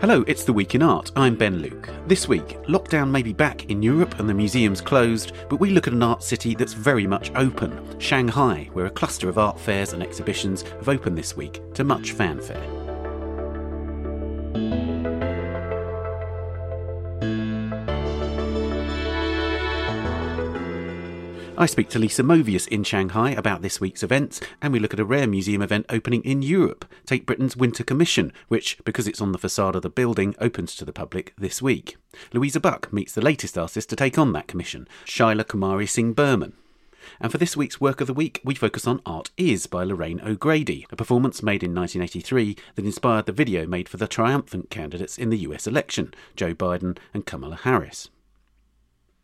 Hello, it's the Week in Art. I'm Ben Luke. This week, lockdown may be back in Europe and the museums closed, but we look at an art city that's very much open Shanghai, where a cluster of art fairs and exhibitions have opened this week to much fanfare. I speak to Lisa Movius in Shanghai about this week's events, and we look at a rare museum event opening in Europe, Tate Britain's Winter Commission, which, because it's on the facade of the building, opens to the public this week. Louisa Buck meets the latest artist to take on that commission, Chila Kumari Singh Burman. And for this week's Work of the Week, we focus on Art Is by Lorraine O'Grady, a performance made in 1983 that inspired the video made for the triumphant candidates in the US election, Joe Biden and Kamala Harris.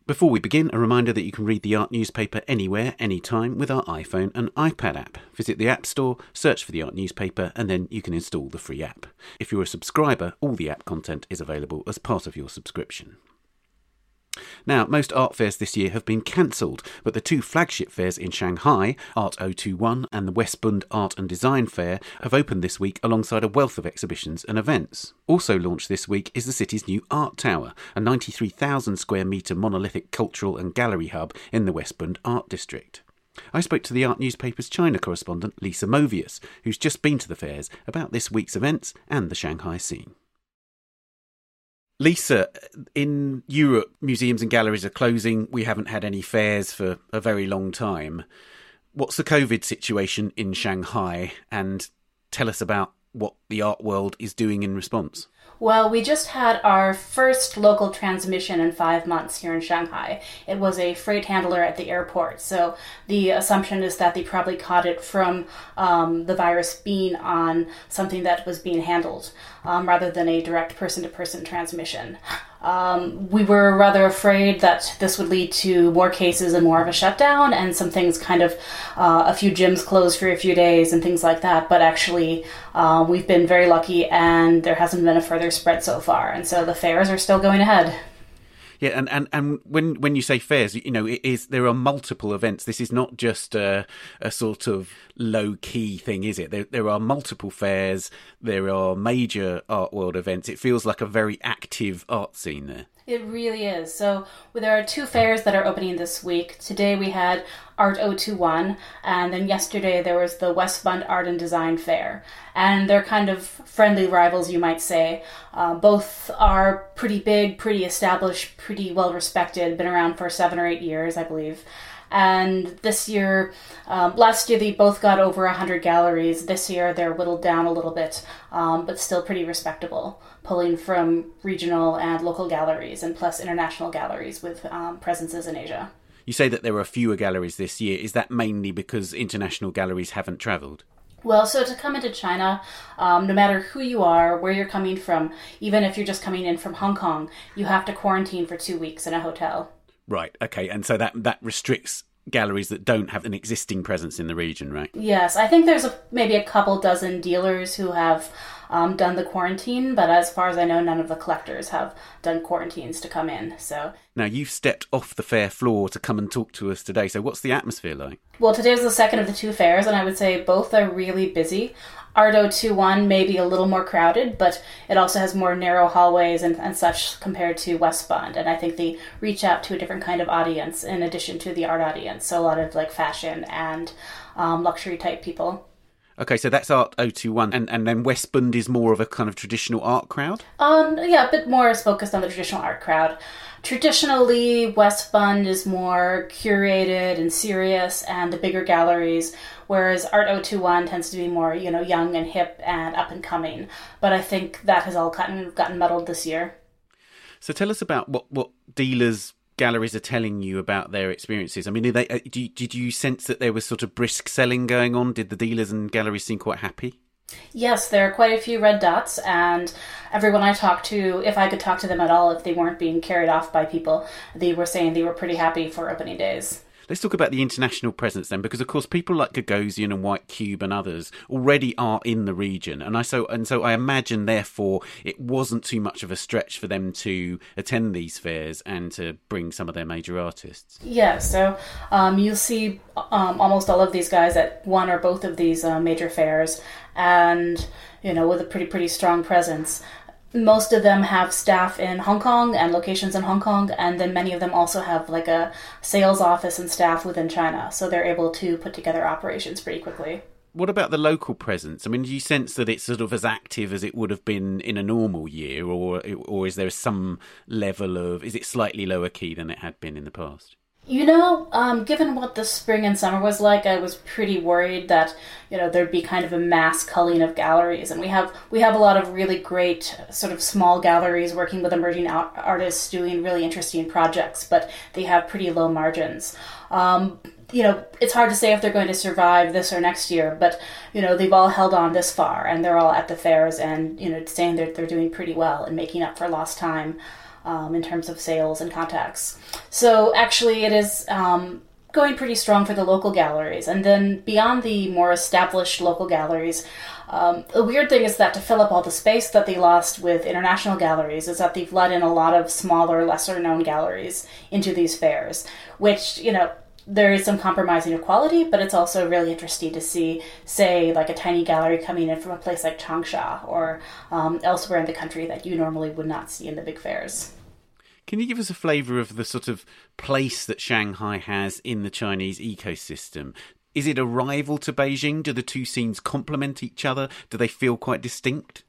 Before we begin, a reminder that you can read the art newspaper anywhere, anytime with our iPhone and iPad app. Visit the App Store, search for the art newspaper, and then you can install the free app. If you're a subscriber, all the app content is available as part of your subscription. Now, most art fairs this year have been cancelled, but the two flagship fairs in Shanghai, Art 021 and the West Bund Art and Design Fair, have opened this week alongside a wealth of exhibitions and events. Also launched this week is the city's new Art Tower, a 93,000 square metre monolithic cultural and gallery hub in the West Bund Art District. I spoke to the art newspaper's China correspondent Lisa Movius, who's just been to the fairs, about this week's events and the Shanghai scene. Lisa, in Europe, museums and galleries are closing. We haven't had any fairs for a very long time. What's the COVID situation in Shanghai? And tell us about what the art world is doing in response. Well, we just had our first local transmission in five months here in Shanghai. It was a freight handler at the airport. So the assumption is that they probably caught it from um, the virus being on something that was being handled um, rather than a direct person to person transmission. Um, we were rather afraid that this would lead to more cases and more of a shutdown, and some things kind of uh, a few gyms closed for a few days and things like that. But actually, uh, we've been very lucky, and there hasn't been a further spread so far. And so the fairs are still going ahead. Yeah, and, and, and when when you say fairs, you know, it is there are multiple events. This is not just a, a sort of low key thing, is it? There there are multiple fairs. There are major art world events. It feels like a very active art scene there. It really is. So well, there are two fairs that are opening this week. Today we had Art 021, and then yesterday there was the West Bund Art and Design Fair. And they're kind of friendly rivals, you might say. Uh, both are pretty big, pretty established, pretty well respected, been around for seven or eight years, I believe. And this year, um, last year they both got over 100 galleries. This year they're whittled down a little bit, um, but still pretty respectable, pulling from regional and local galleries and plus international galleries with um, presences in Asia. You say that there are fewer galleries this year. Is that mainly because international galleries haven't travelled? Well, so to come into China, um, no matter who you are, where you're coming from, even if you're just coming in from Hong Kong, you have to quarantine for two weeks in a hotel. Right. Okay. And so that that restricts galleries that don't have an existing presence in the region, right? Yes, I think there's a, maybe a couple dozen dealers who have um, done the quarantine, but as far as I know, none of the collectors have done quarantines to come in. So now you've stepped off the fair floor to come and talk to us today. So what's the atmosphere like? Well, today was the second of the two fairs, and I would say both are really busy. Art 021 may be a little more crowded, but it also has more narrow hallways and, and such compared to West Bund. And I think they reach out to a different kind of audience in addition to the art audience. So a lot of like fashion and um, luxury type people. Okay, so that's Art 021, and, and then West Bund is more of a kind of traditional art crowd? Um, yeah, a bit more is focused on the traditional art crowd. Traditionally, West Bund is more curated and serious, and the bigger galleries, whereas Art 021 tends to be more, you know, young and hip and up and coming. But I think that has all gotten, gotten muddled this year. So tell us about what, what dealers galleries are telling you about their experiences? I mean, they, uh, you, did you sense that there was sort of brisk selling going on? Did the dealers and galleries seem quite happy? Yes, there are quite a few red dots, and everyone I talked to, if I could talk to them at all, if they weren't being carried off by people, they were saying they were pretty happy for opening days. Let's talk about the international presence then, because of course people like Gagosian and White Cube and others already are in the region, and I so and so I imagine therefore it wasn't too much of a stretch for them to attend these fairs and to bring some of their major artists. Yeah, so um, you'll see um, almost all of these guys at one or both of these uh, major fairs, and you know with a pretty pretty strong presence most of them have staff in Hong Kong and locations in Hong Kong, and then many of them also have like a sales office and staff within China, so they're able to put together operations pretty quickly. What about the local presence? I mean, do you sense that it's sort of as active as it would have been in a normal year, or or is there some level of is it slightly lower key than it had been in the past? You know, um, given what the spring and summer was like, I was pretty worried that you know there'd be kind of a mass culling of galleries, and we have we have a lot of really great sort of small galleries working with emerging artists doing really interesting projects, but they have pretty low margins. Um, you know, it's hard to say if they're going to survive this or next year, but you know they've all held on this far, and they're all at the fairs, and you know saying that they're doing pretty well and making up for lost time um, in terms of sales and contacts. So actually, it is um, going pretty strong for the local galleries. And then beyond the more established local galleries, um, the weird thing is that to fill up all the space that they lost with international galleries is that they've let in a lot of smaller, lesser known galleries into these fairs, which, you know, there is some compromising of quality, but it's also really interesting to see, say, like a tiny gallery coming in from a place like Changsha or um, elsewhere in the country that you normally would not see in the big fairs. Can you give us a flavour of the sort of place that Shanghai has in the Chinese ecosystem? Is it a rival to Beijing? Do the two scenes complement each other? Do they feel quite distinct?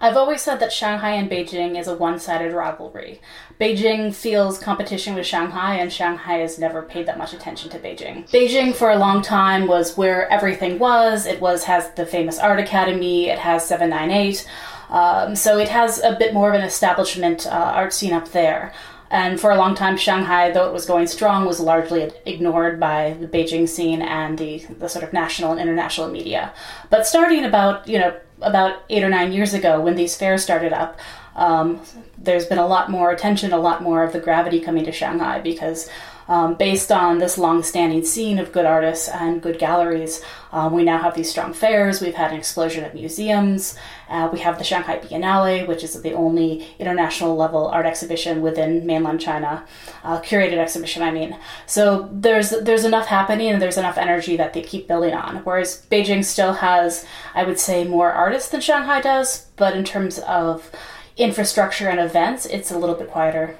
I've always said that Shanghai and Beijing is a one sided rivalry. Beijing feels competition with Shanghai, and Shanghai has never paid that much attention to Beijing. Beijing, for a long time, was where everything was. It was has the famous art academy, it has 798. Um, so it has a bit more of an establishment uh, art scene up there. And for a long time, Shanghai, though it was going strong, was largely ignored by the Beijing scene and the, the sort of national and international media. But starting about, you know, about eight or nine years ago, when these fairs started up, um, there's been a lot more attention, a lot more of the gravity coming to Shanghai because um, based on this long-standing scene of good artists and good galleries, um, we now have these strong fairs. We've had an explosion of museums. Uh, we have the Shanghai Biennale, which is the only international level art exhibition within mainland China, uh, curated exhibition. I mean, so there's there's enough happening and there's enough energy that they keep building on. Whereas Beijing still has, I would say, more artists than Shanghai does, but in terms of infrastructure and events, it's a little bit quieter.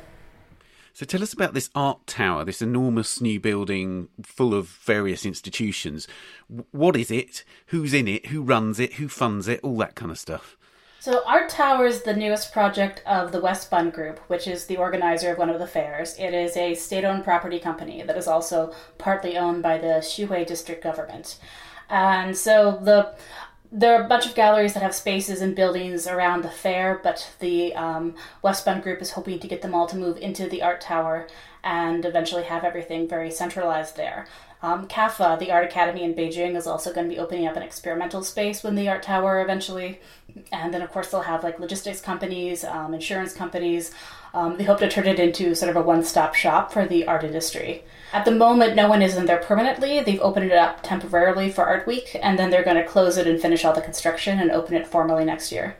So tell us about this art tower, this enormous new building full of various institutions. What is it? Who's in it? Who runs it? Who funds it? All that kind of stuff. So, Art Tower is the newest project of the West Bund Group, which is the organizer of one of the fairs. It is a state owned property company that is also partly owned by the Xuhui district government. And so the there are a bunch of galleries that have spaces and buildings around the fair, but the um, West Bund Group is hoping to get them all to move into the art tower and eventually have everything very centralized there. Um, CAFA, the Art Academy in Beijing, is also going to be opening up an experimental space when the art tower eventually. And then, of course, they'll have like logistics companies, um, insurance companies. Um, they hope to turn it into sort of a one stop shop for the art industry. At the moment, no one is in there permanently. They've opened it up temporarily for Art Week, and then they're going to close it and finish all the construction and open it formally next year.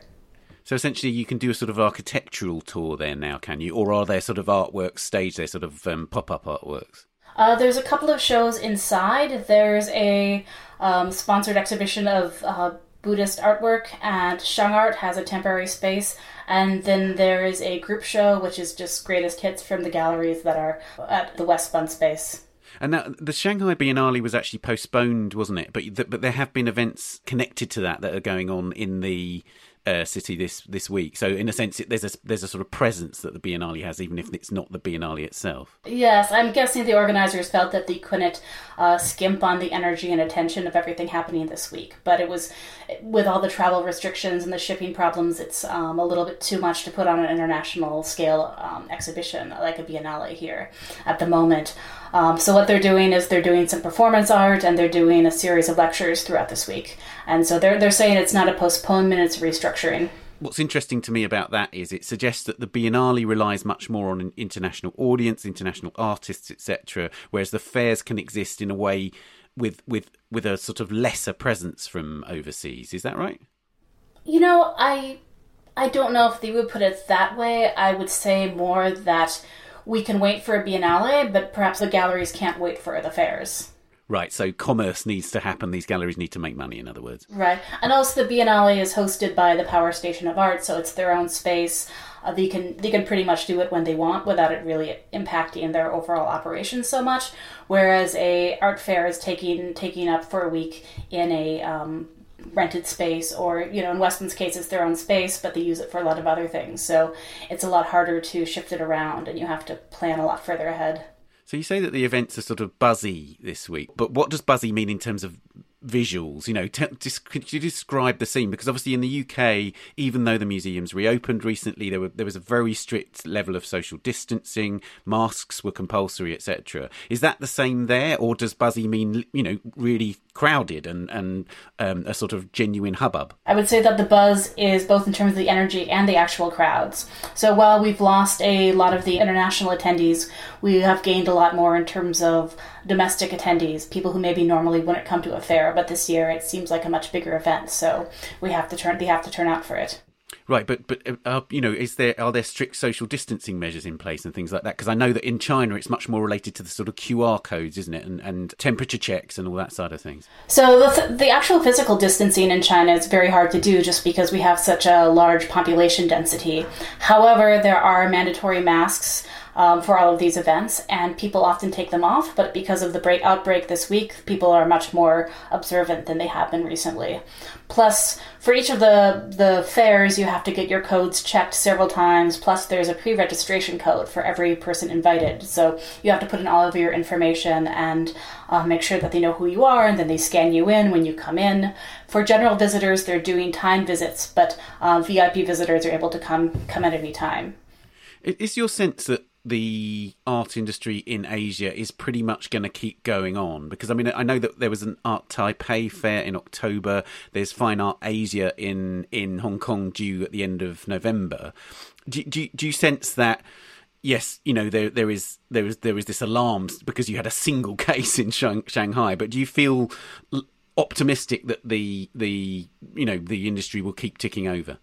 So essentially, you can do a sort of architectural tour there now, can you? Or are there sort of artworks staged there, sort of um, pop up artworks? Uh, there's a couple of shows inside. There's a um, sponsored exhibition of uh, Buddhist artwork, and ShanghART has a temporary space. And then there is a group show, which is just greatest hits from the galleries that are at the West Bund space. And now the Shanghai Biennale was actually postponed, wasn't it? But but there have been events connected to that that are going on in the uh, city this this week. So in a sense, it, there's a there's a sort of presence that the Biennale has, even if it's not the Biennale itself. Yes, I'm guessing the organizers felt that they couldn't uh, skimp on the energy and attention of everything happening this week. But it was with all the travel restrictions and the shipping problems, it's um, a little bit too much to put on an international scale um, exhibition like a Biennale here at the moment. Um, so what they're doing is they're doing some performance art and they're doing a series of lectures throughout this week. And so they're they're saying it's not a postponement, it's a restructuring. what's interesting to me about that is it suggests that the Biennale relies much more on an international audience, international artists, etc., whereas the fairs can exist in a way with with with a sort of lesser presence from overseas. Is that right? You know, I I don't know if they would put it that way. I would say more that we can wait for a Biennale, but perhaps the galleries can't wait for the fairs. Right, so commerce needs to happen. These galleries need to make money, in other words. Right, and also the Biennale is hosted by the Power Station of Art, so it's their own space. Uh, they can they can pretty much do it when they want without it really impacting their overall operations so much. Whereas a art fair is taking taking up for a week in a um, rented space, or you know, in West Bund's case, it's their own space, but they use it for a lot of other things. So it's a lot harder to shift it around, and you have to plan a lot further ahead. So you say that the events are sort of buzzy this week, but what does buzzy mean in terms of visuals? You know, t- could you describe the scene? Because obviously in the UK, even though the museums reopened recently, there were there was a very strict level of social distancing, masks were compulsory, etc. Is that the same there, or does buzzy mean you know really crowded and and um, a sort of genuine hubbub? I would say that the buzz is both in terms of the energy and the actual crowds. So while we've lost a lot of the international attendees, we have gained a lot more in terms of domestic attendees, people who maybe normally wouldn't come to a fair, but this year it seems like a much bigger event, so we have to turn they have to turn out for it. Right, but but uh, you know, is there are there strict social distancing measures in place and things like that? Because I know that in China it's much more related to the sort of QR codes, isn't it, and, and temperature checks and all that side of things. So the, the actual physical distancing in China is very hard to do just because we have such a large population density. However, there are mandatory masks um, for all of these events, and people often take them off. But because of the break outbreak this week, people are much more observant than they have been recently. Plus, for each of the the fairs, you have to get your codes checked several times. Plus, there's a pre-registration code for every person invited, so you have to put in all of your information and uh, make sure that they know who you are, and then they scan you in when you come in. For general visitors, they're doing time visits, but uh, VIP visitors are able to come come at any time. Is your sense that the art industry in Asia is pretty much going to keep going on because I mean I know that there was an Art Taipei fair in October. There's Fine Art Asia in in Hong Kong due at the end of November. Do, do, do you sense that? Yes, you know there there is there is there is this alarm because you had a single case in Shanghai, but do you feel optimistic that the the you know the industry will keep ticking over?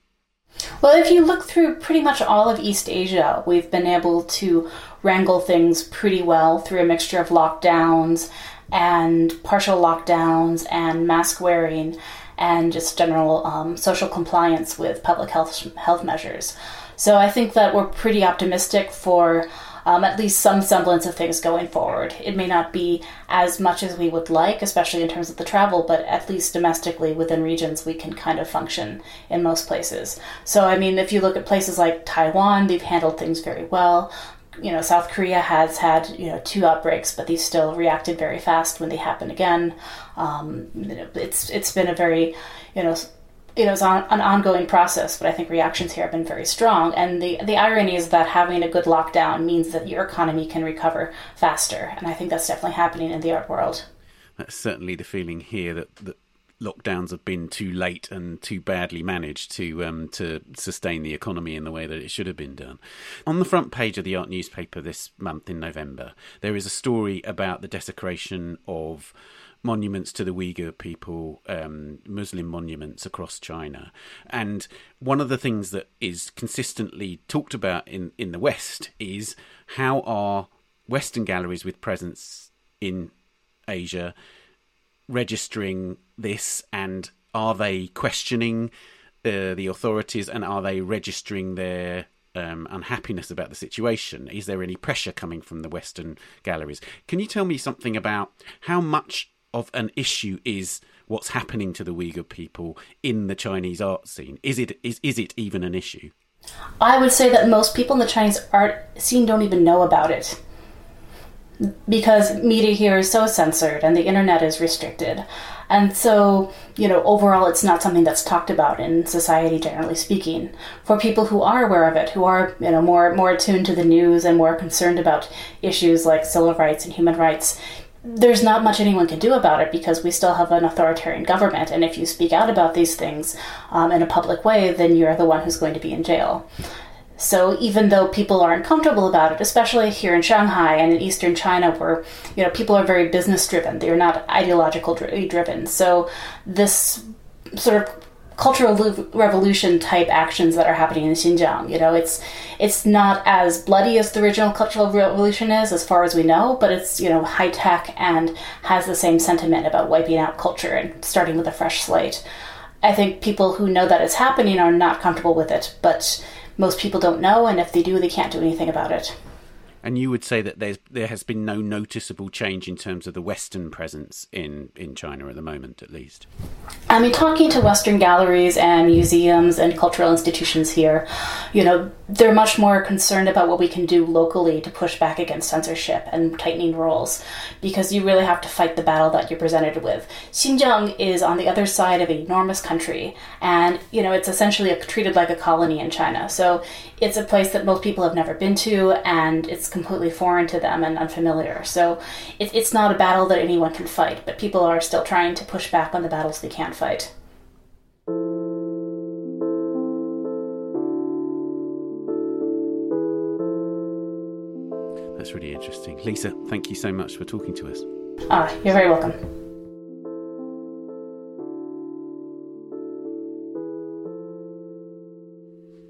Well, if you look through pretty much all of East Asia, we've been able to wrangle things pretty well through a mixture of lockdowns and partial lockdowns and mask wearing and just general um, social compliance with public health health measures. So I think that we're pretty optimistic for um, at least some semblance of things going forward. It may not be as much as we would like, especially in terms of the travel, but at least domestically within regions, we can kind of function in most places. So, I mean, if you look at places like Taiwan, they've handled things very well you know, South Korea has had you know two outbreaks, but they still reacted very fast when they happen again. Um, it's it's been a very you know you know, it's on, an ongoing process, but I think reactions here have been very strong. And the the irony is that having a good lockdown means that your economy can recover faster, and I think that's definitely happening in the art world. That's certainly the feeling here that, that lockdowns have been too late and too badly managed to um, to sustain the economy in the way that it should have been done. On the front page of the art newspaper this month in November, there is a story about the desecration of monuments to the Uyghur people, um, Muslim monuments across China. And one of the things that is consistently talked about in, in the West is how are Western galleries with presence in Asia registering this and are they questioning uh, the authorities and are they registering their um, unhappiness about the situation? Is there any pressure coming from the Western galleries? Can you tell me something about how much of an issue is what's happening to the Uyghur people in the Chinese art scene? Is it is is it even an issue? I would say that most people in the Chinese art scene don't even know about it. Because media here is so censored and the internet is restricted. And so, you know, overall, it's not something that's talked about in society, generally speaking. For people who are aware of it, who are, you know, more more attuned to the news and more concerned about issues like civil rights and human rights, there's not much anyone can do about it because we still have an authoritarian government. And if you speak out about these things um, in a public way, then you're the one who's going to be in jail. So even though people aren't comfortable about it, especially here in Shanghai and in eastern China, where you know people are very business driven, they're not ideologically driven. So this sort of cultural revolution type actions that are happening in Xinjiang. You know, it's it's not as bloody as the original cultural revolution is, as far as we know, but it's you know high tech and has the same sentiment about wiping out culture and starting with a fresh slate. I think people who know that it's happening are not comfortable with it, but most people don't know, and if they do, they can't do anything about it. And you would say that there's there has been no noticeable change in terms of the Western presence in, in China at the moment, at least. I mean, talking to Western galleries and museums and cultural institutions here, you know, they're much more concerned about what we can do locally to push back against censorship and tightening rules, because you really have to fight the battle that you're presented with. Xinjiang is on the other side of an enormous country, and you know, it's essentially a, treated like a colony in China. So it's a place that most people have never been to, and it's completely foreign to them and unfamiliar. So it, it's not a battle that anyone can fight, but people are still trying to push back on the battles they can't fight. That's really interesting. Lisa, thank you so much for talking to us. Ah, you're very welcome.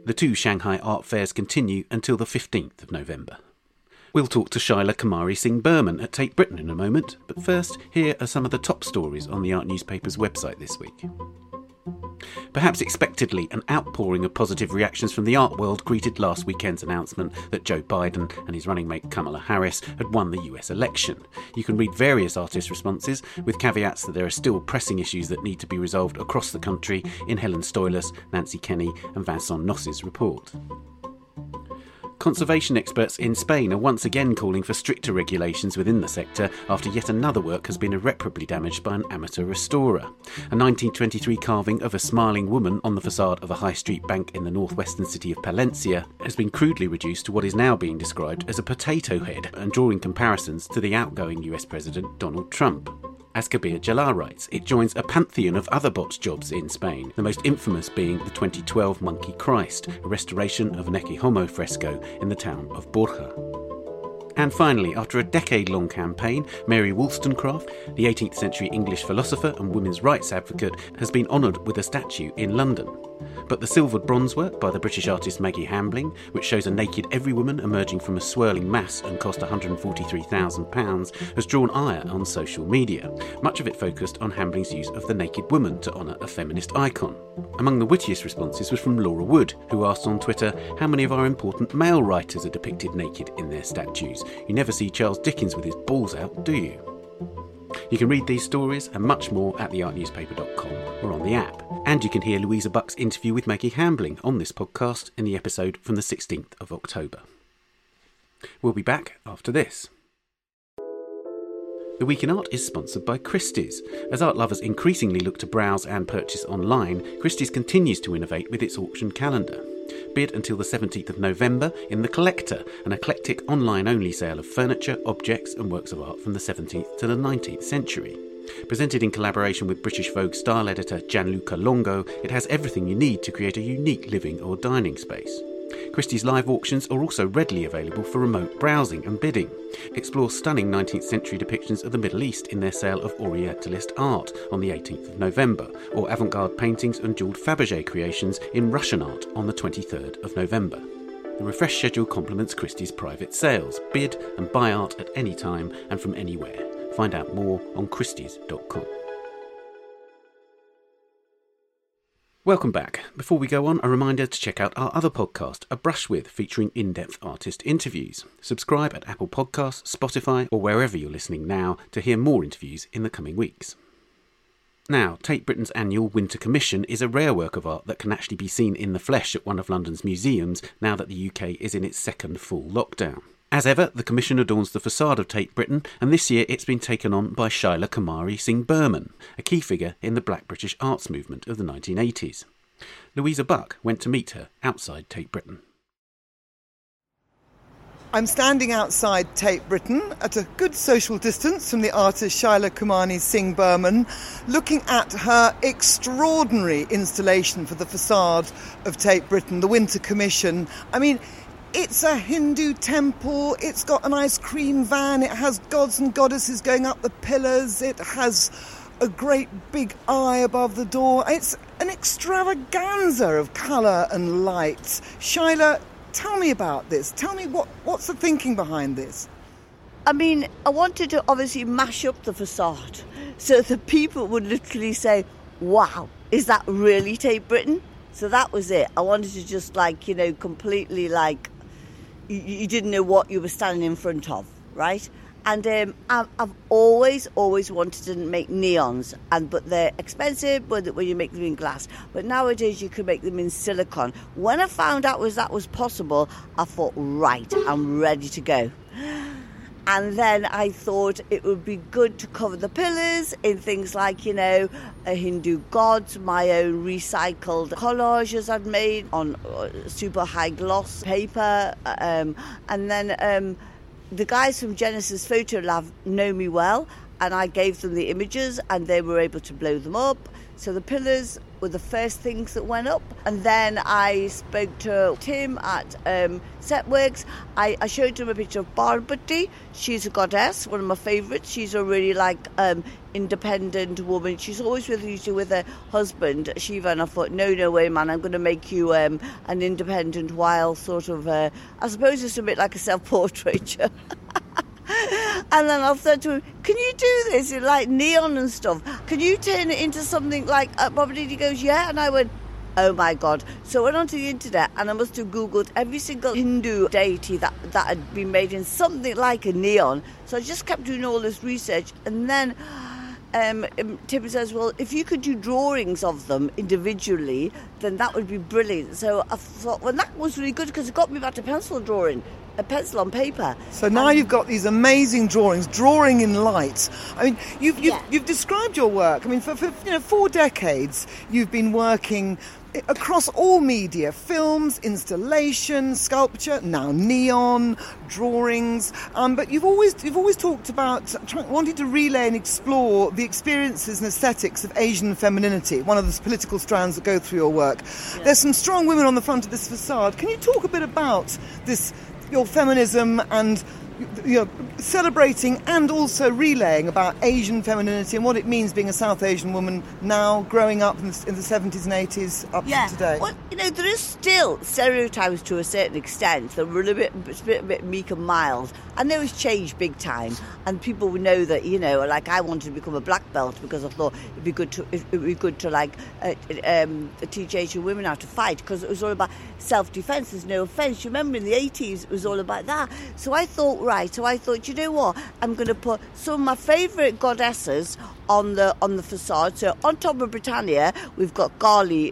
The two Shanghai art fairs continue until the 15th of November. We'll talk to Chila Kumari Singh Burman at Tate Britain in a moment, but first, here are some of the top stories on the Art Newspaper's website this week. Perhaps expectedly, an outpouring of positive reactions from the art world greeted last weekend's announcement that Joe Biden and his running mate Kamala Harris had won the US election. You can read various artist responses, with caveats that there are still pressing issues that need to be resolved across the country in Helen Stoilas's, Nancy Kenney, and Vincent Noce's report. Conservation experts in Spain are once again calling for stricter regulations within the sector after yet another work has been irreparably damaged by an amateur restorer. A 1923 carving of a smiling woman on the facade of a high street bank in the northwestern city of Palencia has been crudely reduced to what is now being described as a potato head and drawing comparisons to the outgoing US President Donald Trump. As Kabir Jhala writes, it joins a pantheon of other botched jobs in Spain, the most infamous being the 2012 Monkey Christ, a restoration of an Ecce Homo fresco in the town of Borja. And finally, after a decade long campaign, Mary Wollstonecraft, the 18th century English philosopher and women's rights advocate, has been honoured with a statue in London. But the silvered bronze work by the British artist Maggie Hambling, which shows a naked everywoman emerging from a swirling mass and cost £143,000, has drawn ire on social media, much of it focused on Hambling's use of the naked woman to honour a feminist icon. Among the wittiest responses was from Laura Wood, who asked on Twitter how many of our important male writers are depicted naked in their statues. You never see Charles Dickens with his balls out, do you? You can read these stories and much more at theartnewspaper.com or on the app. And you can hear Louisa Buck's interview with Maggie Hambling on this podcast in the episode from the 16th of October. We'll be back after this. The Week in Art is sponsored by Christie's. As art lovers increasingly look to browse and purchase online, Christie's continues to innovate with its auction calendar. Bid until the 17th of November in The Collector, an eclectic online only sale of furniture, objects, and works of art from the 17th to the 19th century. Presented in collaboration with British Vogue style editor Gianluca Longo, it has everything you need to create a unique living or dining space. Christie's live auctions are also readily available for remote browsing and bidding. Explore stunning 19th century depictions of the Middle East in their sale of Orientalist art on the 18th of November, or avant garde paintings and jewelled Fabergé creations in Russian art on the 23rd of November. The refreshed schedule complements Christie's private sales. Bid and buy art at any time and from anywhere. Find out more on Christie's.com. Welcome back. Before we go on, a reminder to check out our other podcast, A Brush With, featuring in depth artist interviews. Subscribe at Apple Podcasts, Spotify, or wherever you're listening now to hear more interviews in the coming weeks. Now, Tate Britain's annual Winter Commission is a rare work of art that can actually be seen in the flesh at one of London's museums now that the UK is in its second full lockdown. As ever, the commission adorns the facade of Tate Britain, and this year it's been taken on by Chila Kumari Singh Burman, a key figure in the black British arts movement of the 1980s. Louisa Buck went to meet her outside Tate Britain. I'm standing outside Tate Britain at a good social distance from the artist Chila Kumari Singh Burman, looking at her extraordinary installation for the facade of Tate Britain, the Winter Commission. I mean, it's a Hindu temple, it's got an ice cream van, it has gods and goddesses going up the pillars, it has a great big eye above the door. It's an extravaganza of colour and light. Chila, Tell me about this. Tell me what, what's the thinking behind this? I mean, I wanted to obviously mash up the facade so the people would literally say, wow, is that really Tate Britain? So that was it. I wanted to just like, you know, completely like, you, you didn't know what you were standing in front of, right? And um, I've, I've, always, always wanted to make neons, and but they're expensive when, when you make them in glass. But nowadays you can make them in silicon. When I found out was that was possible, I thought, right, I'm ready to go. And then I thought it would be good to cover the pillars in things like, you know, a Hindu gods, my own recycled collages I'd made on uh, super high gloss paper, um, and then. Um, the guys from Genesis Photo Lab know me well, and I gave them the images, and they were able to blow them up. So the pillars were the first things that went up, and then I spoke to Tim at um, Setworks. I, I, showed him a picture of Parvati. She's a goddess, one of my favourites. She's a really like um, independent woman. She's always with usually with her husband Shiva, and I thought, no, no way, man, I'm going to make you um, an independent, wild sort of. Uh, I suppose it's a bit like a self-portraiture. and then I said to him, "Can you do this in like neon and stuff? Can you turn it into something like?" Uh, Bobby He goes, "Yeah," and I went. Oh my God. So I went onto the internet and I must have Googled every single Hindu deity that, that had been made in something like a neon. So I just kept doing all this research and then um, um Tim says, well, if you could do drawings of them individually, then that would be brilliant. So I thought, well, that was really good because it got me back to pencil drawing a pencil on paper. So now you've got these amazing drawings, drawing in light. I mean, you've you've, yeah. you've described your work. I mean, for, for you know four decades, you've been working across all media films, installation, sculpture, now neon, drawings. Um, but you've always, you've always talked about trying, wanting to relay and explore the experiences and aesthetics of Asian femininity, one of the political strands that go through your work. Yeah. There's some strong women on the front of this facade. Can you talk a bit about this your feminism and you know, celebrating and also relaying about Asian femininity and what it means being a South Asian woman now, growing up in the, in the 70s and 80s up yeah. to today. Well, you know, there is still stereotypes to a certain extent that are a little bit, a bit, a bit meek and mild. and it's changed big time, and people would know that, you know, like I wanted to become a black belt because I thought it'd be good to, it'd be good to like, uh, um, teach Asian women how to fight because it was all about self defense. There's no offense. You remember in the 80s, it was all about that. So I thought, right, so I thought, you know what? I'm going to put some of my favourite goddesses on the on the facade. So on top of Britannia, we've got Kali,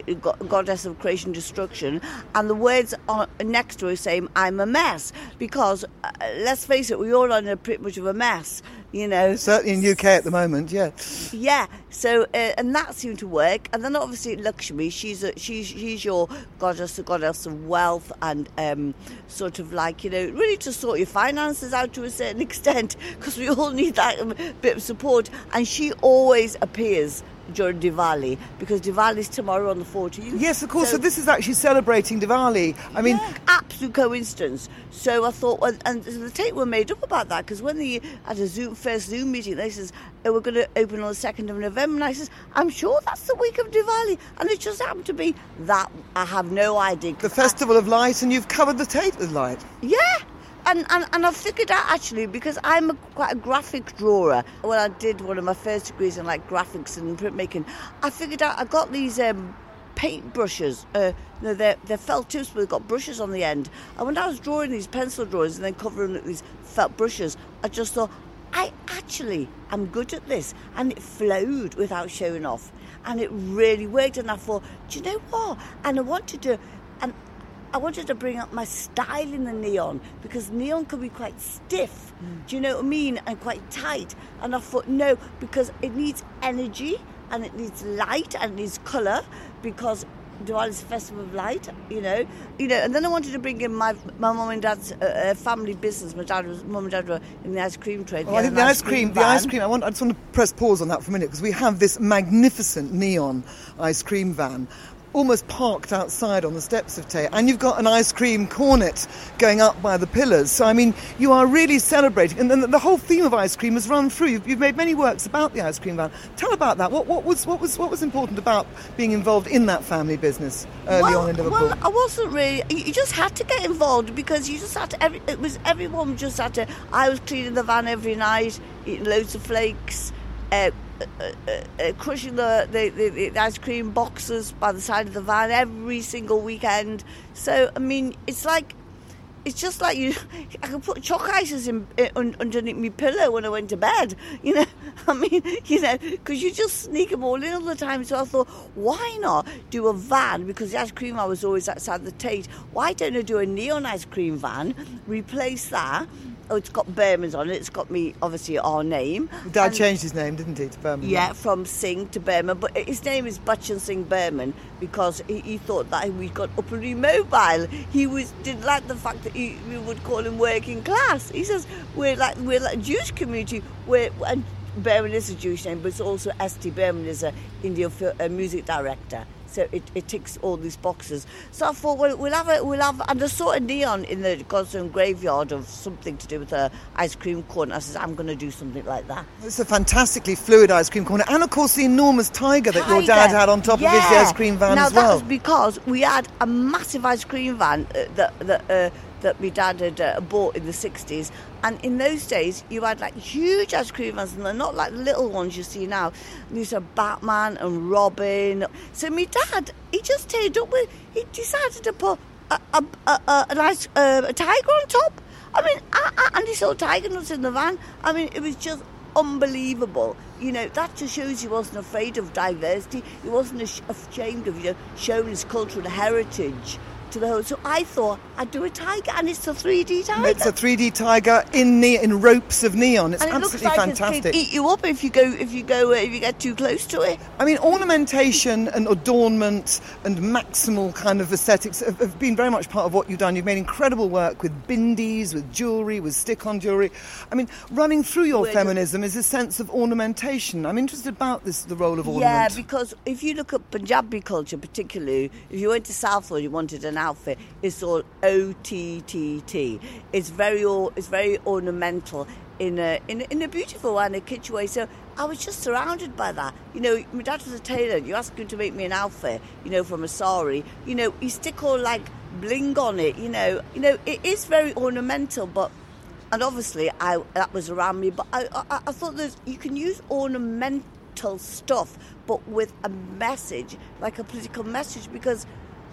goddess of creation destruction, and the words on, next to her saying "I'm a mess" because uh, let's face it, we all are in a pretty much of a mess you know. Certainly in UK at the moment, yeah. Yeah. So uh, and that seemed to work, and then obviously Lakshmi, she's a, she's she's your goddess, the goddess of wealth, and um, sort of like you know, really to sort your finances out to a certain extent, because we all need that um, bit of support, and she always appears during Diwali because Diwali is tomorrow on the 14th. Yes, of course. So, so this is actually celebrating Diwali. I mean, yeah, absolute coincidence. So I thought, well, and the Tate were made up about that because when they had a Zoom first Zoom meeting, they says oh, we're going to open on the second of November, and I says, I'm sure that's the week of Diwali, and it just happened to be that. I have no idea. The festival of light, and you've covered the Tate with light. Yeah and, and, and I figured out actually because I'm a, quite a graphic drawer. When I did one of my first degrees in like graphics and printmaking, I figured out I got these um, paint brushes. Uh, know, they're, they're felt tips, but they've got brushes on the end. And when I was drawing these pencil drawings and then covering with these felt brushes, I just thought, I actually am good at this. And it flowed without showing off. And it really worked. And I thought, do you know what? And I wanted to, and I wanted to bring up my style in the neon because neon can be quite stiff. Mm. Do you know what I mean? And quite tight. And I thought, no, because it needs energy and it needs light and it needs colour because Diwali's Festival of Light, you know, you know, and then I wanted to bring in my my mum and dad's uh, uh, family business. My dad was mum and dad were in the ice cream trade. Oh, I think the ice cream, the ice cream. I want. I just want to press pause on that for a minute because we have this magnificent neon ice cream van, almost parked outside on the steps of Tate, and you've got an ice cream cornet going up by the pillars. So, I mean, you are really celebrating. And then the whole theme of ice cream has run through. You've, you've made many works about the ice cream van. Tell about that. What, what, was, what, was, what was important about being involved in that family business early well, on in Liverpool? Well, I wasn't really. You just had to get involved because you just had to. Every, it was everyone just had to. I was cleaning the van every night, eating loads of flakes. Uh, uh, crushing the, the, the, the, ice cream boxes by the side of the van every single weekend. So, I mean, it's like, it's just like you, I could put chalk ices in, in, underneath my pillow when I went to bed. You know, I mean, you know, because you just sneak them all in all the time. So I thought, why not do a van? Because the ice cream I was always outside the Tate. Why don't I do a neon ice cream van? Replace that oh, it's got Burman's on it. It's got me, obviously, our name. Dad and, changed his name, didn't he, to Burman? Yeah, from Singh to Burman. But his name is Bachchan Singh Burman because he, he, thought that we got upperly mobile. He was didn't like the fact that he, we would call him working class. He says we're like we're like a Jewish community. We're and Burman is a Jewish name, but it's also S.D. Burman is a Indian a music director. So it, it ticks all these boxes. So I thought, well, we'll have a, we'll have, and I saw a neon in the Godstone graveyard of something to do with a ice cream corner. I said, I'm going to do something like that. It's a fantastically fluid ice cream corner, and of course the enormous tiger that tiger. your dad had on top yeah. of his ice cream van now, as well. Now that was because we had a massive ice cream van uh, that that. Uh, that my dad had uh, bought in the 60s. And in those days, you had like huge ice cream vans, and they're not like the little ones you see now. These are Batman and Robin. So my dad, he just turned up with, he decided to put a, a, a, a, a nice uh, a tiger on top. I mean, I, I, and he saw tiger nuts in the van. I mean, it was just unbelievable. You know, that just shows he wasn't afraid of diversity. He wasn't ashamed of, you know, showing his cultural heritage to the whole. So I thought I'd do a tiger, and it's a 3D tiger. It's a 3D tiger in ne- in ropes of neon. It's and it absolutely looks like fantastic. It eat you up if you go if you go uh, if you get too close to it. I mean, ornamentation and adornment and maximal kind of aesthetics have, have been very much part of what you've done. You've made incredible work with bindis, with jewellery, with stick-on jewellery. I mean, running through your We're feminism is a sense of ornamentation. I'm interested about this, the role of ornament. Yeah, because if you look at Punjabi culture, particularly, if you went to Southall, you wanted an outfit, it's all O T T T. It's very it's very ornamental in a in, in a beautiful and a way. So I was just surrounded by that. You know, my dad was a tailor. You ask him to make me an outfit, you know, from a sari. You know, he stick all like bling on it. You know, you know, it is very ornamental, but and obviously I that was around me. But I I, I thought there's you can use ornamental stuff, but with a message, like a political message, because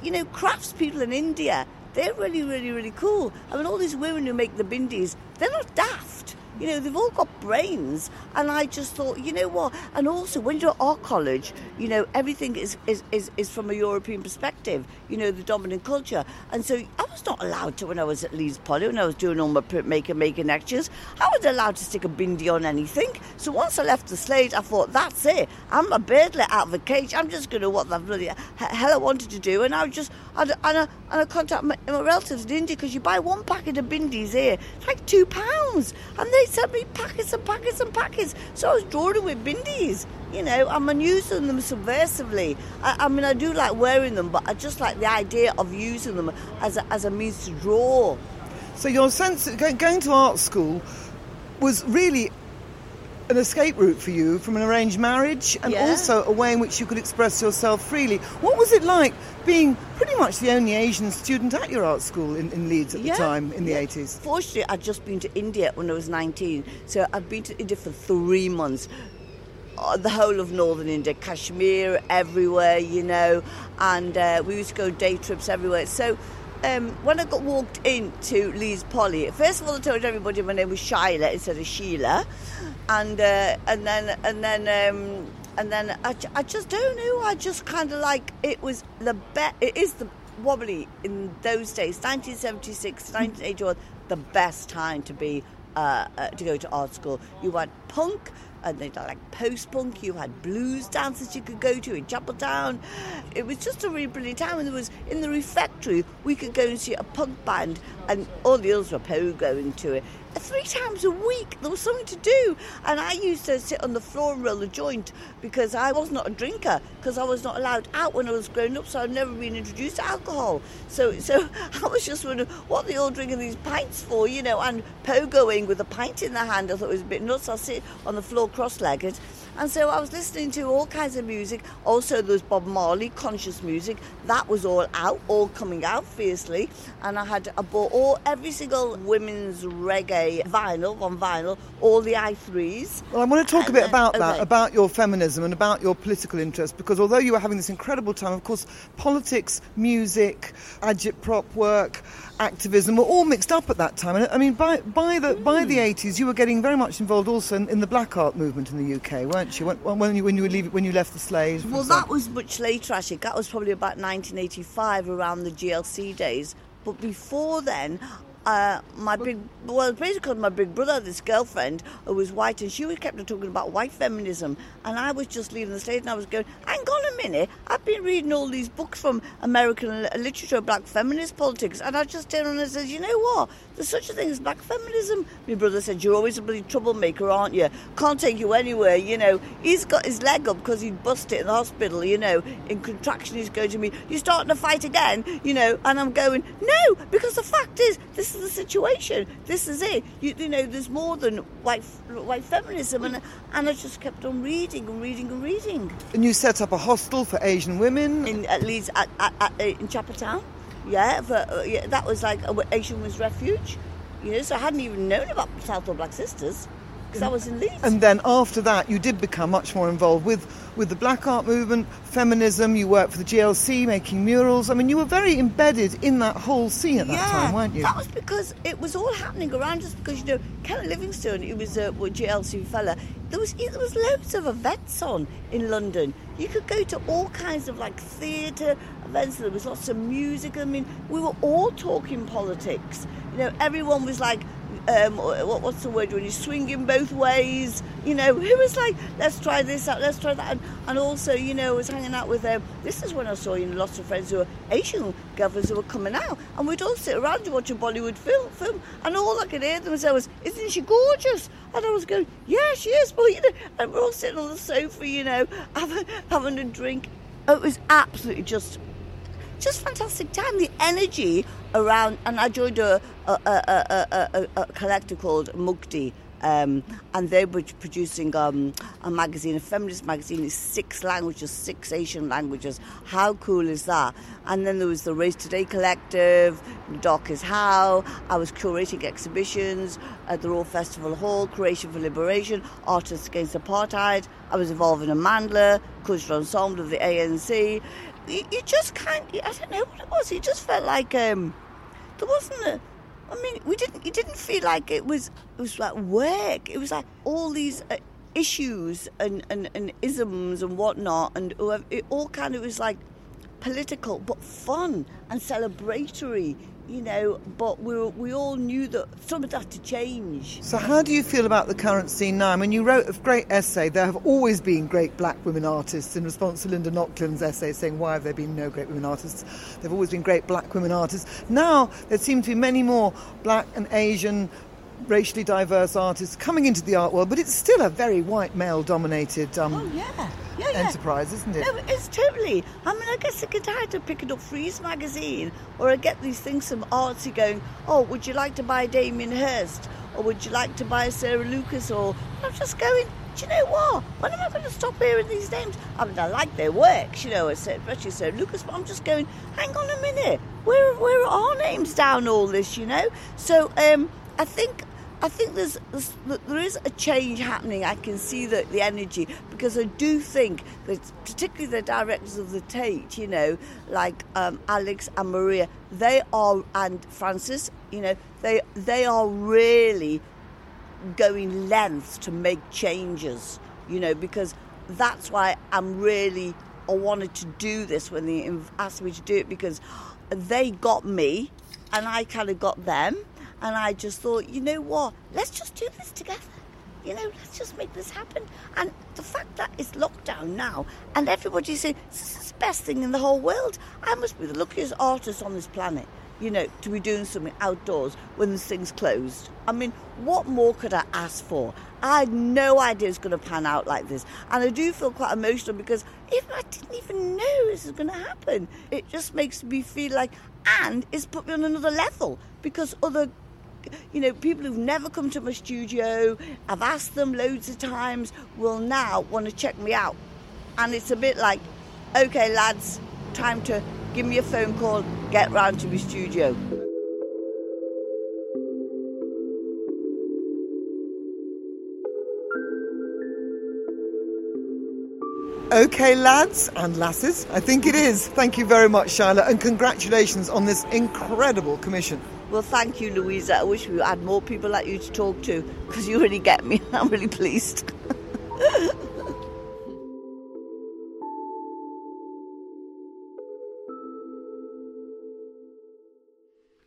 you know, craftspeople in India, they're really, really, really cool. I mean, all these women who make the bindis, they're not daft. You know, they've all got brains. And I just thought, you know what? And also, when you're at our college, you know, everything is, is, is, is from a European perspective, you know, the dominant culture. And so I was not allowed to, when I was at Leeds Poly, when I was doing all my printmaker making lectures, I wasn't allowed to stick a bindi on anything. So once I left the slate, I thought, that's it. I'm a birdlet out of a cage. I'm just going to what the bloody hell I wanted to do. And I was just, and I, and I, contact my, my relatives in India because you buy one packet of bindis here, it's like two pounds. And they sent me packets and packets and packets. So I was drawing with bindis, you know, I'm using them subversively. I, I, mean, I do like wearing them, but I just like the idea of using them as a, as a means to draw. So your sense of going to art school was really an escape route for you from an arranged marriage and yeah. also a way in which you could express yourself freely. What was it like being pretty much the only Asian student at your art school in, in Leeds at yeah. the time in yeah. the 80s? Fortunately, I'd just been to India when I was 19, so I've been to India for three months. Uh, the whole of northern India, Kashmir, everywhere, you know, and uh, we used to go day trips everywhere. So um, when I got walked into Leeds Poly, first of all, I told everybody my name was Shyla instead of Sheila, and uh, and then and then um, and then I, I just don't know. I just kind of like it was the best. It is the wobbly in those days, 1976, 1981, the best time to be uh, uh, to go to art school. You had punk. And they like post punk. You had blues dances you could go to in Chapeltown. It was just a really brilliant time. And there was in the refectory we could go and see a punk band, and all the others were po going to it uh, three times a week. There was something to do. And I used to sit on the floor and roll a joint because I was not a drinker because I was not allowed out when I was growing up, so I'd never been introduced to alcohol. So so I was just wondering what they all drinking these pints for, you know, and pogoing with a pint in their hand. I thought it was a bit nuts. I'll sit on the floor cross legged and so I was listening to all kinds of music. Also, there was Bob Marley, conscious music. That was all out, all coming out fiercely. And I had I bought all every single women's reggae vinyl on vinyl, all the I-Threes. Well, I want to talk and, a bit about that, about your feminism and about your political interest, because although you were having this incredible time, of course, politics, music, agitprop work activism were all mixed up at that time. And I mean, by by the mm. by the 80s, hmm. you were getting very much involved also in, in, the black art movement in the UK, weren't you? When, when you when you leave, when you left the Slade. Well, that was much later. Actually, that was probably about 1985, around the GLC days. But before then, uh, my big, well, basically my big brother, this girlfriend who was white, and she was kept talking about white feminism. And I was just leaving the stage and I was going, hang on a minute, I've been reading all these books from American literature, black feminist politics, and I just turned around and said, you know what? There's such a thing as black feminism. My brother said, you're always a bloody troublemaker, aren't you? Can't take you anywhere, you know. He's got his leg up because he'd bust it in the hospital, you know. In contraction, he's going to me, you're starting to fight again, you know. And I'm going, no, because the fact is, this is the situation. This is it. You, you know, there's more than white white feminism, and and I just kept on reading and reading and reading. And you set up a hostel for Asian women in at Leeds at, at, at, in Chapeltown. Yeah, for, uh, yeah, that was like Asian Women's Refuge. You know, so I hadn't even known about Southall Black Sisters because I was in Leeds. And then after that, you did become much more involved with, with the black art movement, feminism. You worked for the GLC, making murals. I mean, you were very embedded in that whole scene at that yeah, time, weren't you? That was because it was all happening around us. Because you know, Ken Livingstone, he was a GLC fella. There was there was loads of events on in London. You could go to all kinds of like theatre events. There was lots of music. I mean, we were all talking politics. You know, everyone was like um, what, what's the word when you swing in both ways you know it was like let's try this out let's try that and, and also you know I was hanging out with um, this is when I saw you know, lots of friends who were Asian governors who were coming out and we'd all sit around and watch a Bollywood film, film and all I could hear them say was isn't she gorgeous? And I was going yeah she is well you know and we're all sitting on the sofa you know having, having a drink. It was absolutely just just fantastic time. The energy around, and I joined a, a, a, a, collective called Mukti. Um, and they were producing um, a magazine, a feminist magazine in six languages, six Asian languages. How cool is that? And then there was the Race Today Collective, Darcus Howe. I was curating exhibitions at the Royal Festival Hall, Creation for Liberation, Artists Against Apartheid. I was involved in Amandla, cultural ensemble of the ANC you, just can't. I don't know what it was. It just felt like um, there wasn't a. I mean, we didn't. It didn't feel like it was. It was like work. It was like all these uh, issues and, and, and isms and whatnot, and it all kind of was like political but fun and celebratory you know, but we we all knew that something had to change. So, how do you feel about the current scene now? I mean, you wrote a great essay. There have always been great black women artists in response to Linda Nochlin's essay saying, Why have there been no great women artists? There have always been great black women artists. Now, there seem to be many more black and Asian racially diverse artists coming into the art world, but it's still a very white male dominated um, oh, yeah. Yeah, yeah. enterprise, isn't it? No, it's totally. I mean, I guess I and tired of picking up Frieze magazine, or I get these things from artsy going, oh, would you like to buy Damien Hirst? Or would you like to buy Sarah Lucas? Or I'm just going, do you know what? When am I going to stop hearing these names? I mean, I like their works, you know, especially Sarah Lucas, but I'm just going, hang on a minute, where, where are our names down all this, you know? So um, I think I think there's, there's, there is a change happening. I can see the, the energy because I do think that particularly the directors of the Tate, you know, like um, Alex and Maria, they are and Frances, you know, they they are really going lengths to make changes, you know, because that's why I'm really I wanted to do this when they asked me to do it because they got me and I kind of got them and I just thought, you know what? Let's just do this together. you know, let's just make this happen. And the fact that it's lockdown now and everybody's saying this is the best thing in the whole world. I must be the luckiest artist on this planet, you know, to be doing something outdoors when this thing's closed. I mean, what more could I ask for? I had no idea it's going to pan out like this. And I do feel quite emotional because even I didn't even know this is going to happen. It just makes me feel like, and it's put me on another level because other you know, people who've never come to my studio, I've asked them loads of times, will now want to check me out. And it's a bit like, okay, lads, time to give me a phone call, get round to my studio. Okay, lads and lasses, I think it is. Thank you very much, Chila, and congratulations on this incredible commission. Well, thank you, Louisa. I wish we had more people like you to talk to because you really get me. I'm really pleased.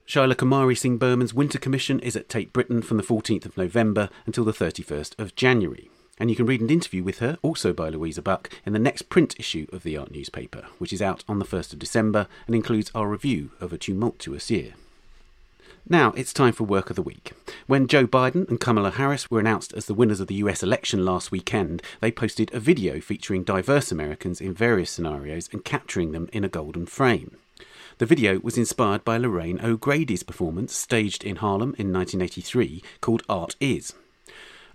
Chila Kumari Singh Burman's Winter Commission is at Tate Britain from the 14th of November until the 31st of January and you can read an interview with her, also by Louisa Buck, in the next print issue of the art newspaper, which is out on the 1st of December and includes our review of a tumultuous year. Now it's time for Work of the Week. When Joe Biden and Kamala Harris were announced as the winners of the US election last weekend, they posted a video featuring diverse Americans in various scenarios and capturing them in a golden frame. The video was inspired by Lorraine O'Grady's performance staged in Harlem in 1983 called Art Is.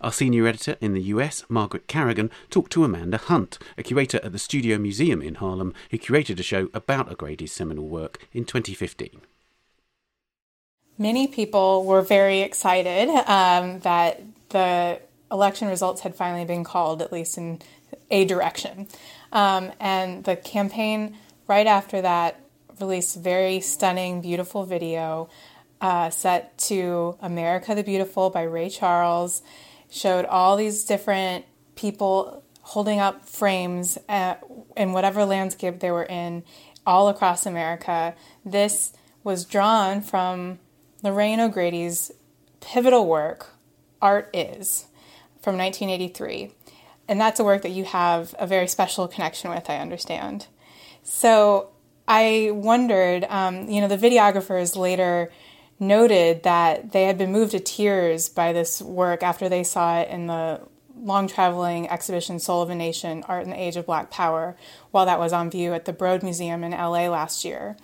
Our senior editor in the US, Margaret Carrigan, talked to Amanda Hunt, a curator at the Studio Museum in Harlem, who curated a show about O'Grady's seminal work in 2015. Many people were very excited um, that the election results had finally been called, at least in a direction. Um, and the campaign, right after that, released a very stunning, beautiful video uh, set to America the Beautiful by Ray Charles showed all these different people holding up frames at, in whatever landscape they were in all across America. This was drawn from Lorraine O'Grady's pivotal work, Art Is, from 1983. And that's a work that you have a very special connection with, I understand. So I wondered, um, you know, the videographers later noted that they had been moved to tears by this work after they saw it in the long traveling exhibition Soul of a Nation Art in the Age of Black Power while that was on view at the Broad Museum in LA last year.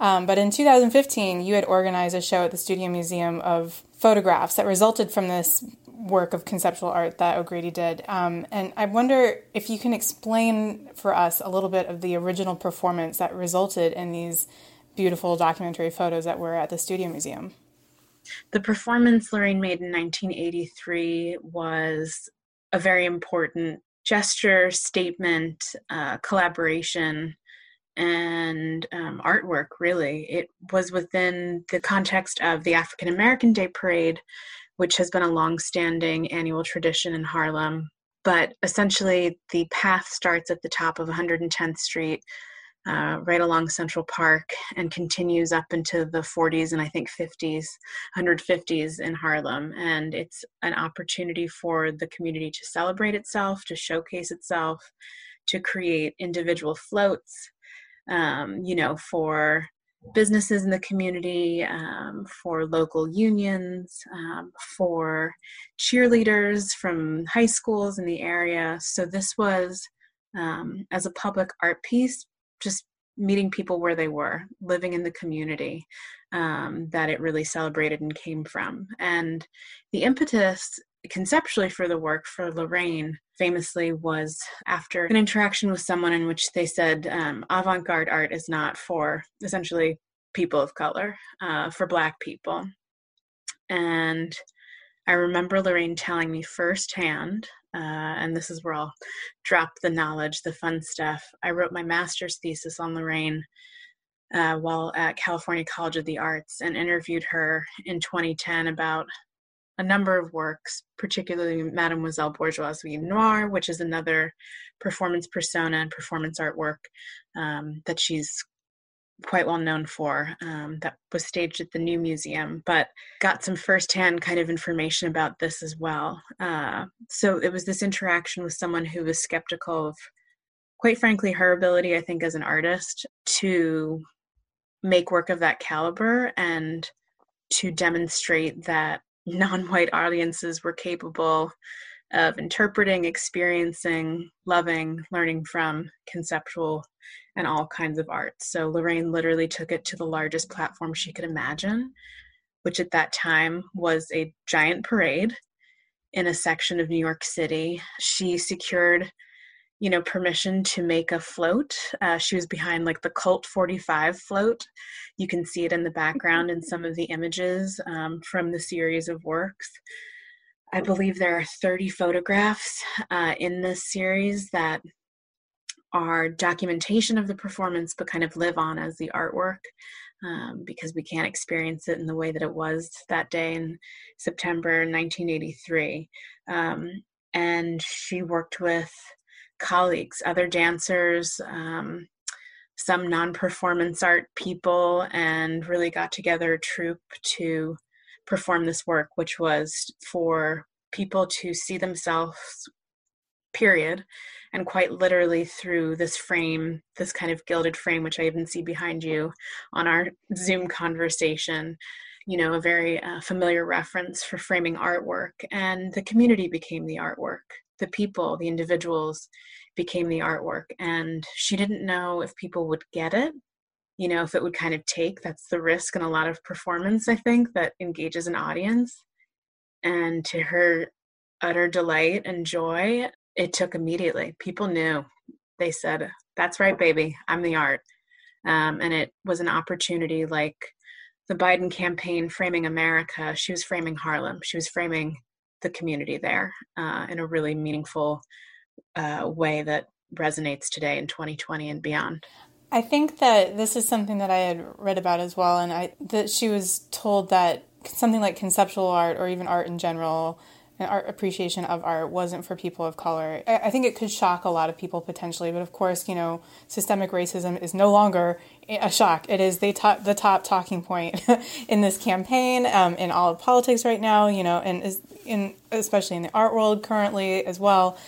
Um, but in 2015, you had organized a show at the Studio Museum of photographs that resulted from this work of conceptual art that O'Grady did. Um, and I wonder if you can explain for us a little bit of the original performance that resulted in these beautiful documentary photos that were at the Studio Museum. The performance Lorraine made in 1983 was a very important gesture, statement, uh, collaboration, and um, artwork, really. It was within the context of the African American Day Parade, which has been a long standing annual tradition in Harlem. But essentially, the path starts at the top of 110th Street uh, right along Central Park and continues up into the 40s and I think 50s, 150s in Harlem. And it's an opportunity for the community to celebrate itself, to showcase itself, to create individual floats, um, you know, for businesses in the community, um, for local unions, um, for cheerleaders from high schools in the area. So this was, um, as a public art piece, just meeting people where they were, living in the community um, that it really celebrated and came from. And the impetus conceptually for the work for Lorraine famously was after an interaction with someone in which they said um, avant garde art is not for essentially people of color, uh, for Black people. And I remember Lorraine telling me firsthand uh, and this is where I'll drop the knowledge, the fun stuff. I wrote my master's thesis on Lorraine uh, while at California College of the Arts and interviewed her in 2010 about a number of works, particularly Mademoiselle Bourgeoisie Noire, which is another performance persona and performance artwork um, that she's quite well known for um, that was staged at the New Museum, but got some firsthand kind of information about this as well. Uh, so it was this interaction with someone who was skeptical of, quite frankly, her ability, I think, as an artist to make work of that caliber and to demonstrate that non white audiences were capable of interpreting, experiencing, loving, learning from conceptual and all kinds of art. So Lorraine literally took it to the largest platform she could imagine, which at that time was a giant parade in a section of New York City. She secured you know permission to make a float. Uh, she was behind like the cult 45 float. You can see it in the background in some of the images um, from the series of works. I believe there are 30 photographs uh, in this series that are documentation of the performance, but kind of live on as the artwork um, because we can't experience it in the way that it was that day in September 1983. Um, and she worked with colleagues, other dancers, um, some non performance art people, and really got together a troupe to perform this work, which was for people to see themselves, period, and quite literally through this frame, this kind of gilded frame, which I even see behind you on our Zoom conversation. You know, a very uh, familiar reference for framing artwork, and the community became the artwork. The people, the individuals became the artwork. And she didn't know if people would get it you know if it would kind of take that's the risk in a lot of performance i think that engages an audience. And to her utter delight and joy it took immediately. People knew. They said that's right baby. I'm the art. Um, and it was an opportunity like the biden campaign framing america. She was framing harlem. She was framing the community there uh, in a really meaningful uh, way that resonates today in 2020 and beyond. I think that this is something that I had read about as well, and I that she was told that something like conceptual art or even art in general, art appreciation of art wasn't for people of color. I, I think it could shock a lot of people potentially, but of course, you know, systemic racism is no longer a shock. It is the top, the top talking point in this campaign, um, in all of politics right now, you know, and is in especially in the art world currently as well.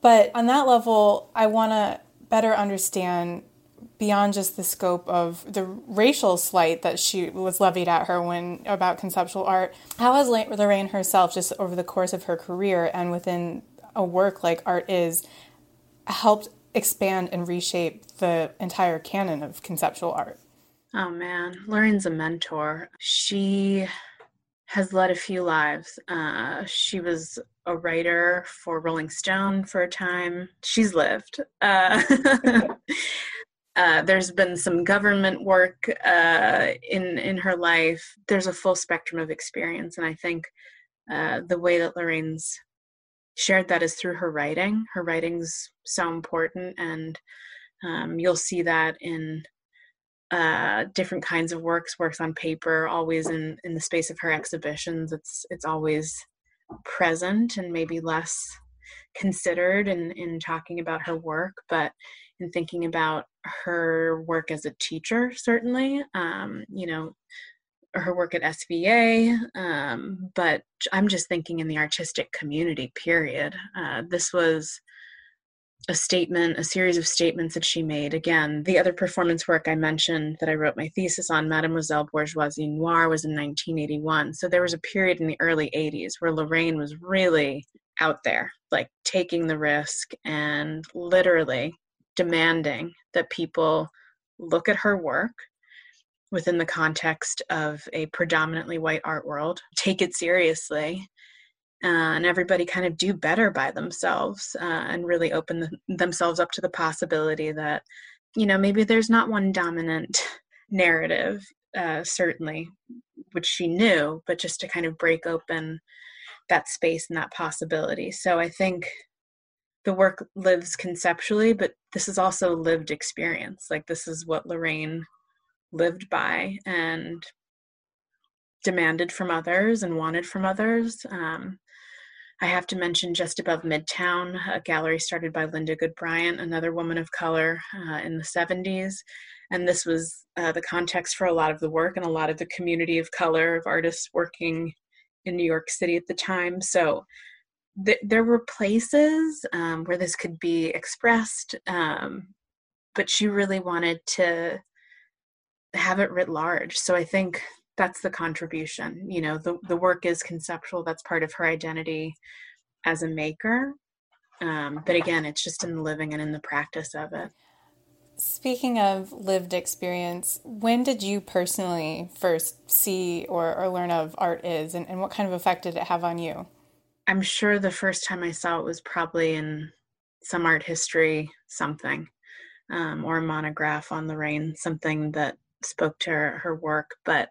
But on that level, I want to better understand beyond just the scope of the racial slight that she was levied at her when about conceptual art. How has Lorraine herself, just over the course of her career and within a work like art is, helped expand and reshape the entire canon of conceptual art? Oh man, Lorraine's a mentor. She has led a few lives. Uh, she was a writer for Rolling Stone for a time. She's lived. Uh, Uh, there's been some government work uh, in in her life. There's a full spectrum of experience, and I think uh, the way that Lorraine's shared that is through her writing. Her writing's so important, and um, you'll see that in uh, different kinds of works, works on paper, always in in the space of her exhibitions. It's it's always present and maybe less considered in in talking about her work, but in thinking about her work as a teacher, certainly. Um, you know, her work at SVA, um, but I'm just thinking in the artistic community, period. Uh, this was a statement, a series of statements that she made. Again, the other performance work I mentioned that I wrote my thesis on, Mademoiselle Bourgeoisie Noire, was in 1981. So there was a period in the early 80s where Lorraine was really out there, like taking the risk and literally demanding that people look at her work within the context of a predominantly white art world, take it seriously, uh, and everybody kind of do better by themselves uh, and really open the, themselves up to the possibility that, you know, maybe there's not one dominant narrative, uh, certainly, which she knew, but just to kind of break open that space and that possibility. So I think the work lives conceptually, but this is also lived experience. Like this is what Lorraine lived by and demanded from others and wanted from others. Um, I have to mention just above Midtown, a gallery started by Linda Goode Bryant, another woman of color uh, in the 70s. And this was uh, the context for a lot of the work and a lot of the community of color of artists working in New York City at the time. So th- there were places um, where this could be expressed, um, but she really wanted to have it writ large. So I think that's the contribution you know the, the work is conceptual that's part of her identity as a maker um, but again it's just in the living and in the practice of it speaking of lived experience when did you personally first see or, or learn of art is and, and what kind of effect did it have on you i'm sure the first time i saw it was probably in some art history something um, or a monograph on lorraine something that spoke to her, her work but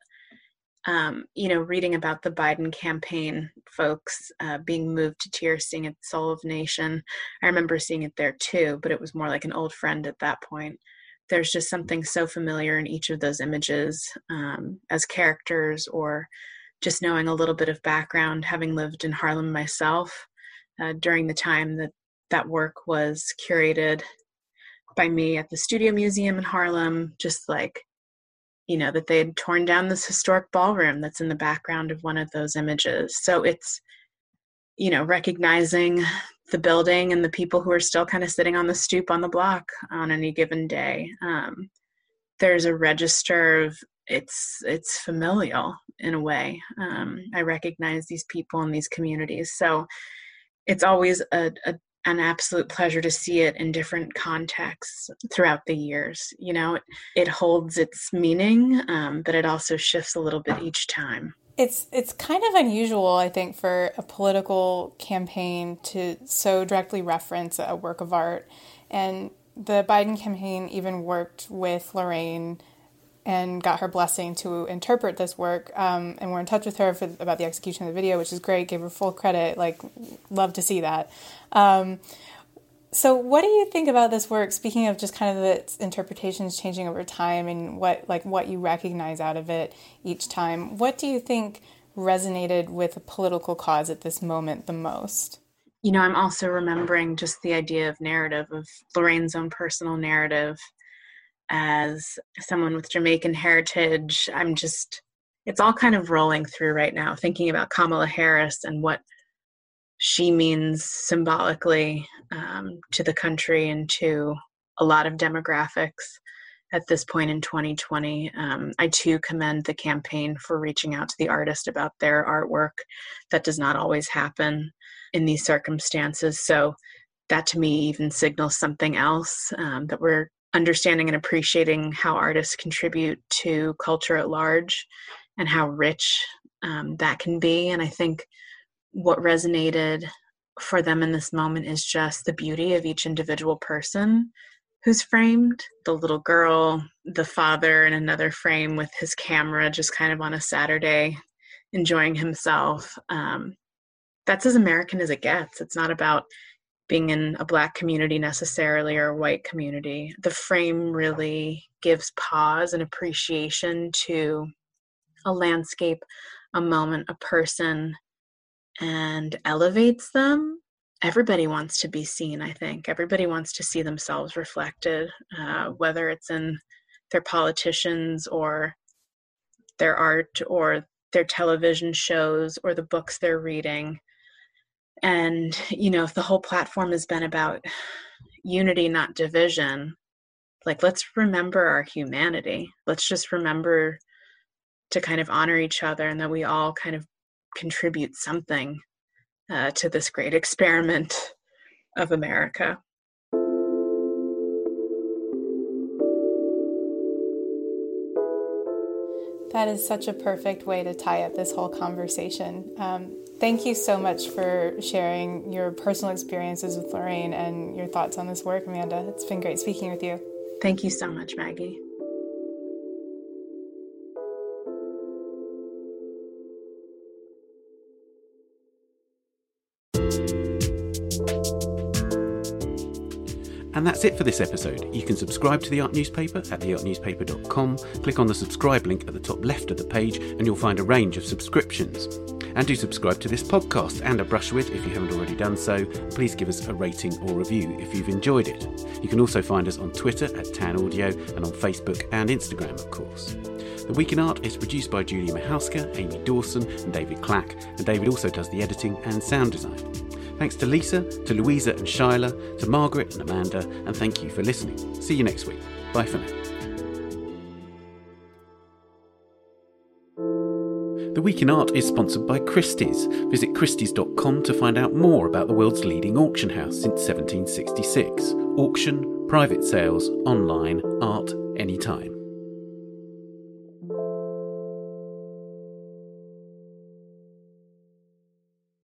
um, you know, reading about the Biden campaign folks uh, being moved to tears, seeing it Soul of Nation. I remember seeing it there too, but it was more like an old friend at that point. There's just something so familiar in each of those images um, as characters, or just knowing a little bit of background, having lived in Harlem myself uh, during the time that that work was curated by me at the Studio Museum in Harlem, just like you know that they had torn down this historic ballroom that's in the background of one of those images. So it's you know recognizing the building and the people who are still kind of sitting on the stoop on the block on any given day. Um, there's a register of it's it's familial in a way um, i recognize these people in these communities so it's always a, a an absolute pleasure to see it in different contexts throughout the years. You know, it, it holds its meaning, um, but it also shifts a little bit each time. It's it's kind of unusual, I think, for a political campaign to so directly reference a work of art, and the Biden campaign even worked with Lorraine and got her blessing to interpret this work. Um, and we're in touch with her for, about the execution of the video, which is great. Gave her full credit. Like, love to see that. Um, so, what do you think about this work? Speaking of just kind of its interpretations changing over time and what like what you recognize out of it each time, what do you think resonated with a political cause at this moment the most? You know, I'm also remembering just the idea of narrative of Lorraine's own personal narrative as someone with Jamaican heritage. I'm just, it's all kind of rolling through right now, thinking about Kamala Harris and what she means symbolically um, to the country and to a lot of demographics at this point in 2020. Um, I too commend the campaign for reaching out to the artist about their artwork. That does not always happen in these circumstances. So, that to me even signals something else um, that we're understanding and appreciating how artists contribute to culture at large and how rich um, that can be. And I think what resonated for them in this moment is just the beauty of each individual person who's framed the little girl, the father in another frame with his camera just kind of on a Saturday enjoying himself. Um, that's as American as it gets. It's not about being in a black community necessarily or a white community. The frame really gives pause and appreciation to a landscape, a moment, a person, and elevates them. Everybody wants to be seen, I think. Everybody wants to see themselves reflected, uh, whether it's in their politicians or their art or their television shows or the books they're reading and you know if the whole platform has been about unity not division like let's remember our humanity. Let's just remember to kind of honor each other and that we all kind of contribute something uh, to this great experiment of america that is such a perfect way to tie up this whole conversation. Um, Thank you so much for sharing your personal experiences with Lorraine and your thoughts on this work, Amanda. It's been great speaking with you. Thank you so much, Maggie. And that's it for this episode. You can subscribe to the Art Newspaper at theartnewspaper.com. Click on the subscribe link at the top left of the page, and you'll find a range of subscriptions. And do subscribe to this podcast and a brush with if you haven't already done so. Please give us a rating or review if you've enjoyed it. You can also find us on Twitter at Tan Audio and on Facebook and Instagram, of course. The Week in Art is produced by Julia Michalska, Amy Dawson, and David Clack, and David also does the editing and sound design. Thanks to Lisa, to Louisa and Chila, to Margaret and Amanda, and thank you for listening. See you next week. Bye for now. The Week in Art is sponsored by Christie's. Visit Christie's.com to find out more about the world's leading auction house since 1766. Auction, private sales, online, art, anytime.